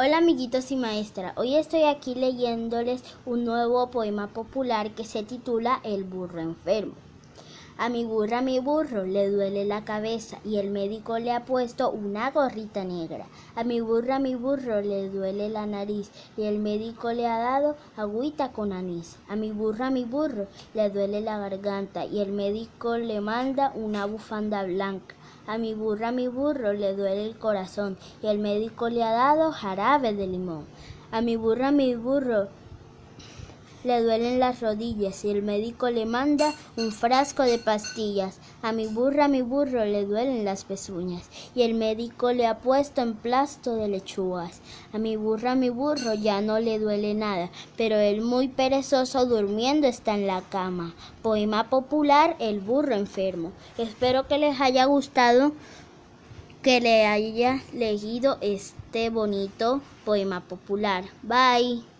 Hola amiguitos y maestra, hoy estoy aquí leyéndoles un nuevo poema popular que se titula El burro enfermo. A mi burra, a mi burro, le duele la cabeza y el médico le ha puesto una gorrita negra. A mi burra, a mi burro, le duele la nariz y el médico le ha dado agüita con anís. A mi burra, a mi burro, le duele la garganta y el médico le manda una bufanda blanca. A mi burra, a mi burro, le duele el corazón y el médico le ha dado jarabe de limón. A mi burra, a mi burro, le duelen las rodillas y el médico le manda un frasco de pastillas. A mi burra, a mi burro le duelen las pezuñas y el médico le ha puesto emplasto de lechugas. A mi burra, a mi burro ya no le duele nada, pero él muy perezoso durmiendo está en la cama. Poema popular El burro enfermo. Espero que les haya gustado que le haya leído este bonito poema popular. Bye.